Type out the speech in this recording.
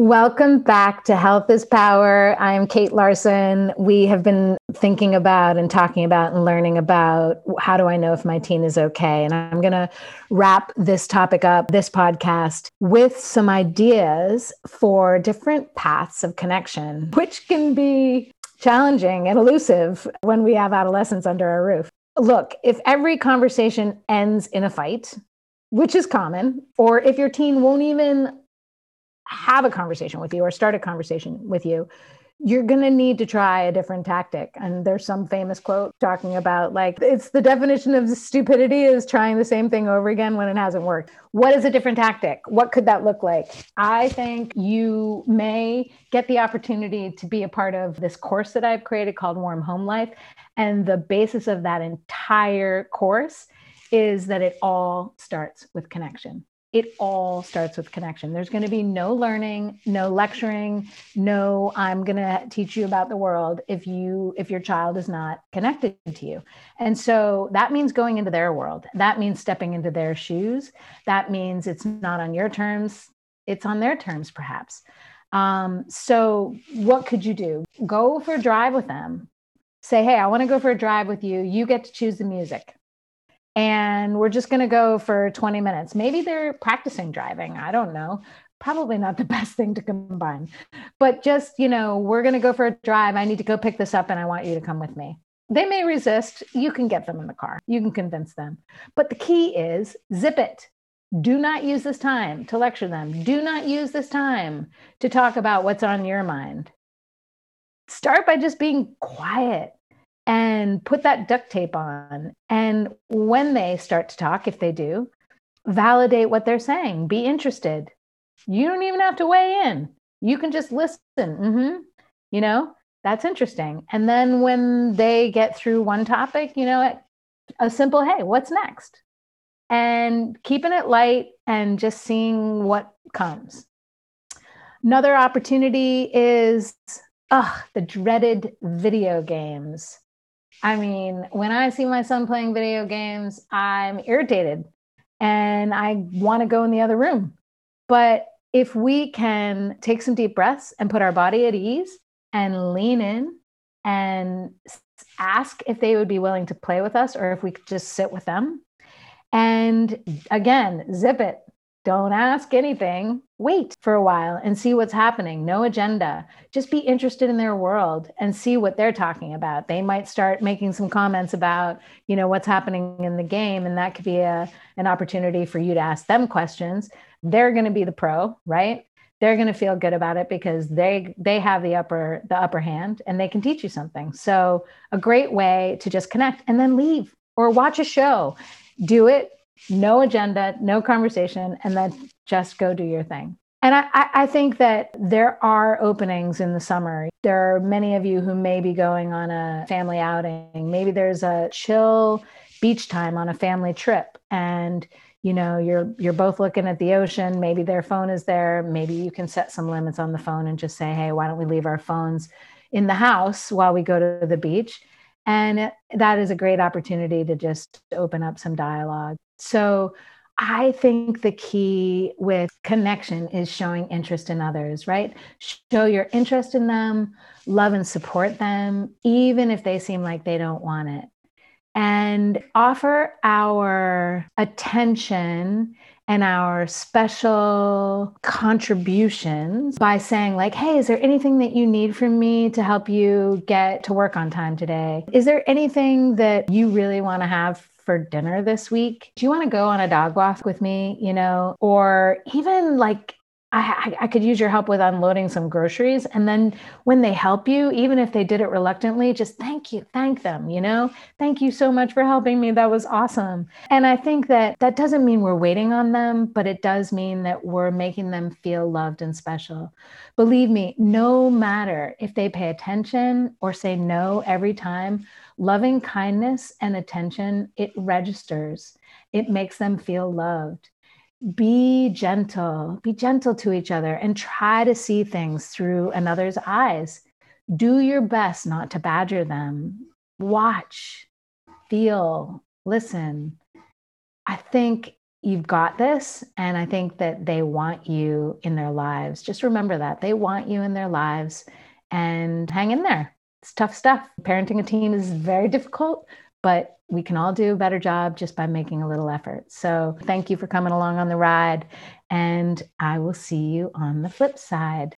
Welcome back to Health is Power. I am Kate Larson. We have been thinking about and talking about and learning about how do I know if my teen is okay? And I'm going to wrap this topic up, this podcast, with some ideas for different paths of connection, which can be challenging and elusive when we have adolescents under our roof. Look, if every conversation ends in a fight, which is common, or if your teen won't even have a conversation with you or start a conversation with you, you're going to need to try a different tactic. And there's some famous quote talking about like, it's the definition of stupidity is trying the same thing over again when it hasn't worked. What is a different tactic? What could that look like? I think you may get the opportunity to be a part of this course that I've created called Warm Home Life. And the basis of that entire course is that it all starts with connection it all starts with connection. There's going to be no learning, no lecturing, no I'm going to teach you about the world if you if your child is not connected to you. And so that means going into their world. That means stepping into their shoes. That means it's not on your terms, it's on their terms perhaps. Um, so what could you do? Go for a drive with them. Say, "Hey, I want to go for a drive with you. You get to choose the music." And we're just going to go for 20 minutes. Maybe they're practicing driving. I don't know. Probably not the best thing to combine. But just, you know, we're going to go for a drive. I need to go pick this up and I want you to come with me. They may resist. You can get them in the car. You can convince them. But the key is zip it. Do not use this time to lecture them. Do not use this time to talk about what's on your mind. Start by just being quiet and put that duct tape on. And when they start to talk, if they do, validate what they're saying, be interested. You don't even have to weigh in. You can just listen. Mm-hmm. You know, that's interesting. And then when they get through one topic, you know, a simple, hey, what's next? And keeping it light and just seeing what comes. Another opportunity is oh, the dreaded video games. I mean, when I see my son playing video games, I'm irritated and I want to go in the other room. But if we can take some deep breaths and put our body at ease and lean in and ask if they would be willing to play with us or if we could just sit with them. And again, zip it, don't ask anything. Wait for a while and see what's happening. No agenda. Just be interested in their world and see what they're talking about. They might start making some comments about, you know, what's happening in the game and that could be a an opportunity for you to ask them questions. They're going to be the pro, right? They're going to feel good about it because they they have the upper the upper hand and they can teach you something. So, a great way to just connect and then leave or watch a show. Do it no agenda, no conversation, and then just go do your thing. And I, I, think that there are openings in the summer. There are many of you who may be going on a family outing. Maybe there's a chill beach time on a family trip. And you know you're you're both looking at the ocean maybe their phone is there maybe you can set some limits on the phone and just say hey why don't we leave our phones in the house while we go to the beach and that is a great opportunity to just open up some dialogue so I think the key with connection is showing interest in others, right? Show your interest in them, love and support them, even if they seem like they don't want it. And offer our attention and our special contributions by saying, like, hey, is there anything that you need from me to help you get to work on time today? Is there anything that you really want to have for dinner this week? Do you want to go on a dog walk with me? You know, or even like I, I, could use your help with unloading some groceries. And then when they help you, even if they did it reluctantly, just thank you, thank them, you know, thank you so much for helping me. That was awesome. And I think that that doesn't mean we're waiting on them, but it does mean that we're making them feel loved and special. Believe me, no matter if they pay attention or say no every time, loving kindness and attention, it registers, it makes them feel loved. Be gentle, be gentle to each other, and try to see things through another's eyes. Do your best not to badger them. Watch, feel, listen. I think you've got this. And I think that they want you in their lives. Just remember that they want you in their lives and hang in there. It's tough stuff. Parenting a teen is very difficult, but we can all do a better job just by making a little effort. So thank you for coming along on the ride. And I will see you on the flip side.